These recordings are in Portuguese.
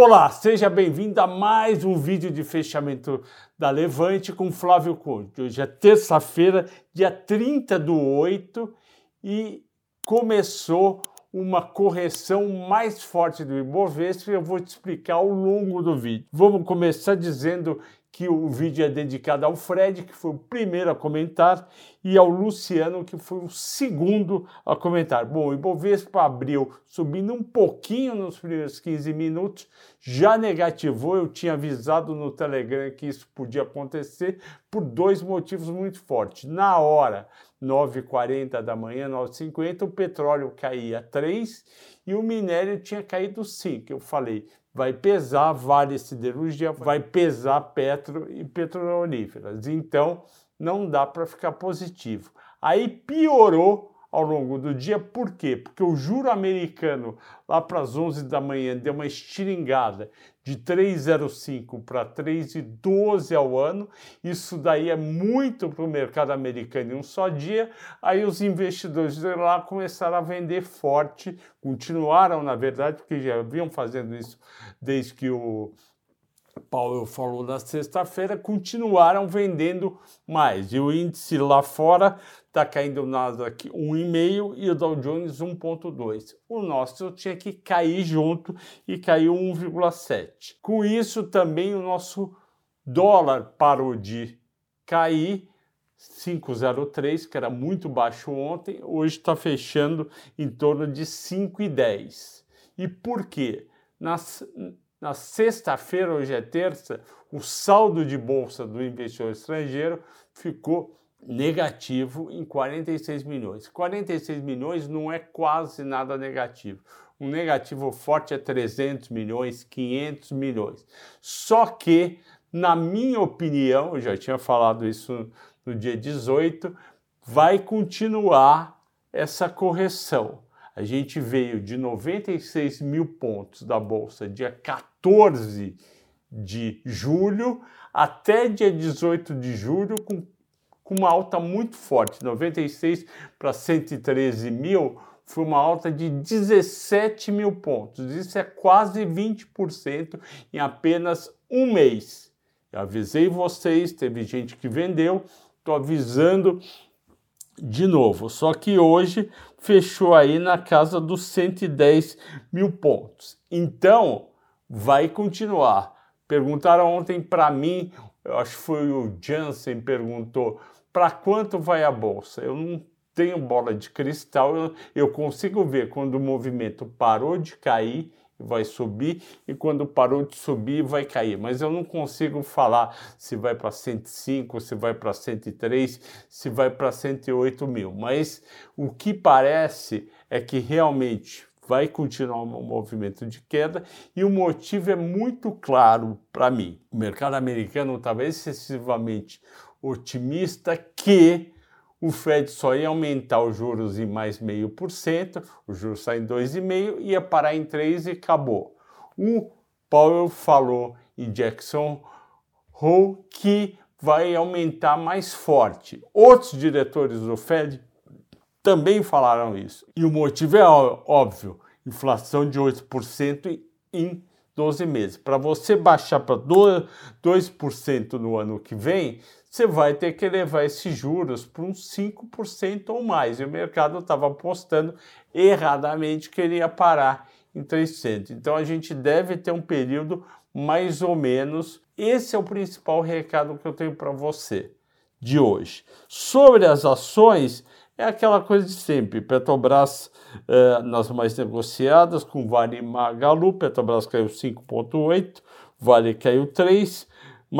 Olá, seja bem-vindo a mais um vídeo de fechamento da Levante com Flávio Conde. Hoje é terça-feira, dia 30 do 8 e começou uma correção mais forte do Ibovespa e eu vou te explicar ao longo do vídeo. Vamos começar dizendo que o vídeo é dedicado ao Fred, que foi o primeiro a comentar, e ao Luciano, que foi o segundo a comentar. Bom, o Ibovespa abriu subindo um pouquinho nos primeiros 15 minutos, já negativou, eu tinha avisado no Telegram que isso podia acontecer por dois motivos muito fortes. Na hora, 9h40 da manhã, 9h50, o petróleo caía 3 e o minério tinha caído 5. Eu falei, vai pesar Vale Siderurgia, vai pesar Petro e petrolíferas. Então, não dá para ficar positivo. Aí piorou ao longo do dia, por quê? Porque o juro americano, lá para as 11 da manhã, deu uma estiringada de 3,05 para 3,12 ao ano. Isso daí é muito para o mercado americano em um só dia. Aí os investidores lá começaram a vender forte, continuaram, na verdade, porque já vinham fazendo isso desde que o Paulo falou na sexta-feira, continuaram vendendo mais. E o índice lá fora está caindo o Nasdaq 1,5 e o Dow Jones 1,2. O nosso tinha que cair junto e caiu 1,7. Com isso também o nosso dólar parou de cair 5,03, que era muito baixo ontem, hoje está fechando em torno de 5,10. E por quê? Nas, na sexta-feira, hoje é terça, o saldo de bolsa do investidor estrangeiro ficou negativo em 46 milhões. 46 milhões não é quase nada negativo. Um negativo forte é 300 milhões, 500 milhões. Só que, na minha opinião, eu já tinha falado isso no dia 18, vai continuar essa correção. A gente veio de 96 mil pontos da Bolsa dia 14 de julho até dia 18 de julho, com, com uma alta muito forte, 96 para 113 mil, foi uma alta de 17 mil pontos. Isso é quase 20% em apenas um mês. Eu avisei vocês, teve gente que vendeu, estou avisando de novo. Só que hoje fechou aí na casa dos 110 mil pontos. Então, vai continuar. Perguntaram ontem para mim, eu acho que foi o Jansen perguntou, para quanto vai a bolsa? Eu não tenho bola de cristal, eu, eu consigo ver quando o movimento parou de cair vai subir e quando parou de subir vai cair. Mas eu não consigo falar se vai para 105, se vai para 103, se vai para 108 mil. Mas o que parece é que realmente vai continuar um movimento de queda e o motivo é muito claro para mim. O mercado americano estava excessivamente otimista que o Fed só ia aumentar os juros em mais meio por cento, o juros sai em 2,5, ia parar em 3 e acabou. O Powell falou em Jackson Hole que vai aumentar mais forte. Outros diretores do Fed também falaram isso. E o motivo é óbvio: inflação de 8% em 12 meses. Para você baixar para 2% no ano que vem, você vai ter que levar esses juros para uns 5% ou mais. E o mercado estava apostando erradamente que ele ia parar em 300. Então a gente deve ter um período mais ou menos. Esse é o principal recado que eu tenho para você de hoje. Sobre as ações, é aquela coisa de sempre. Petrobras eh, nas mais negociadas, com Vale e Magalu, Petrobras caiu 5,8, Vale caiu 3,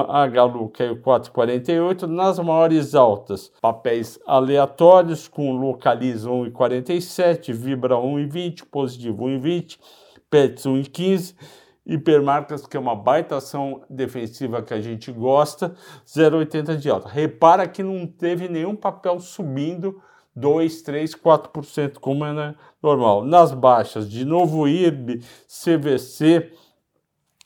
a Galo caiu 4,48. Nas maiores altas, papéis aleatórios com Localiza 1,47, Vibra 1,20, Positivo 1,20, Pets 1,15. Hipermarcas, que é uma baita ação defensiva que a gente gosta, 0,80 de alta. Repara que não teve nenhum papel subindo 2, 3, 4%, como é né, normal. Nas baixas, de novo IRB, CVC,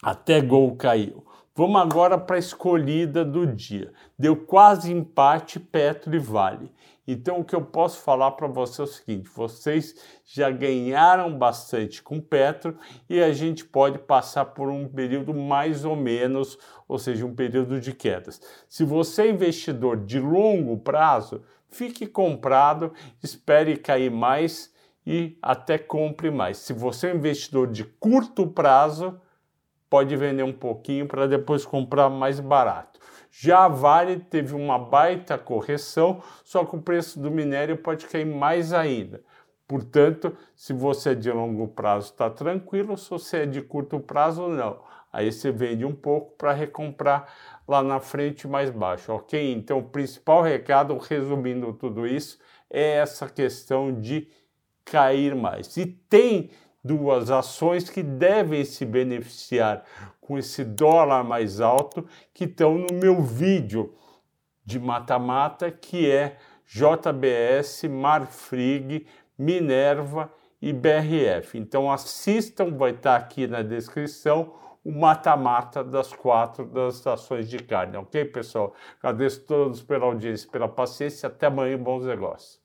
até Gol caiu. Vamos agora para a escolhida do dia. Deu quase empate Petro e Vale. Então o que eu posso falar para você é o seguinte: vocês já ganharam bastante com Petro e a gente pode passar por um período mais ou menos, ou seja, um período de quedas. Se você é investidor de longo prazo, fique comprado, espere cair mais e até compre mais. Se você é investidor de curto prazo, pode vender um pouquinho para depois comprar mais barato. Já a Vale teve uma baita correção, só que o preço do minério pode cair mais ainda. Portanto, se você é de longo prazo, está tranquilo, se você é de curto prazo, não. Aí você vende um pouco para recomprar lá na frente mais baixo, ok? Então, o principal recado, resumindo tudo isso, é essa questão de cair mais. E tem duas ações que devem se beneficiar com esse dólar mais alto que estão no meu vídeo de mata-mata, que é JBS, Marfrig, Minerva e BRF. Então assistam, vai estar aqui na descrição o mata-mata das quatro das ações de carne, ok, pessoal? Agradeço a todos pela audiência, pela paciência. Até amanhã, bons negócios.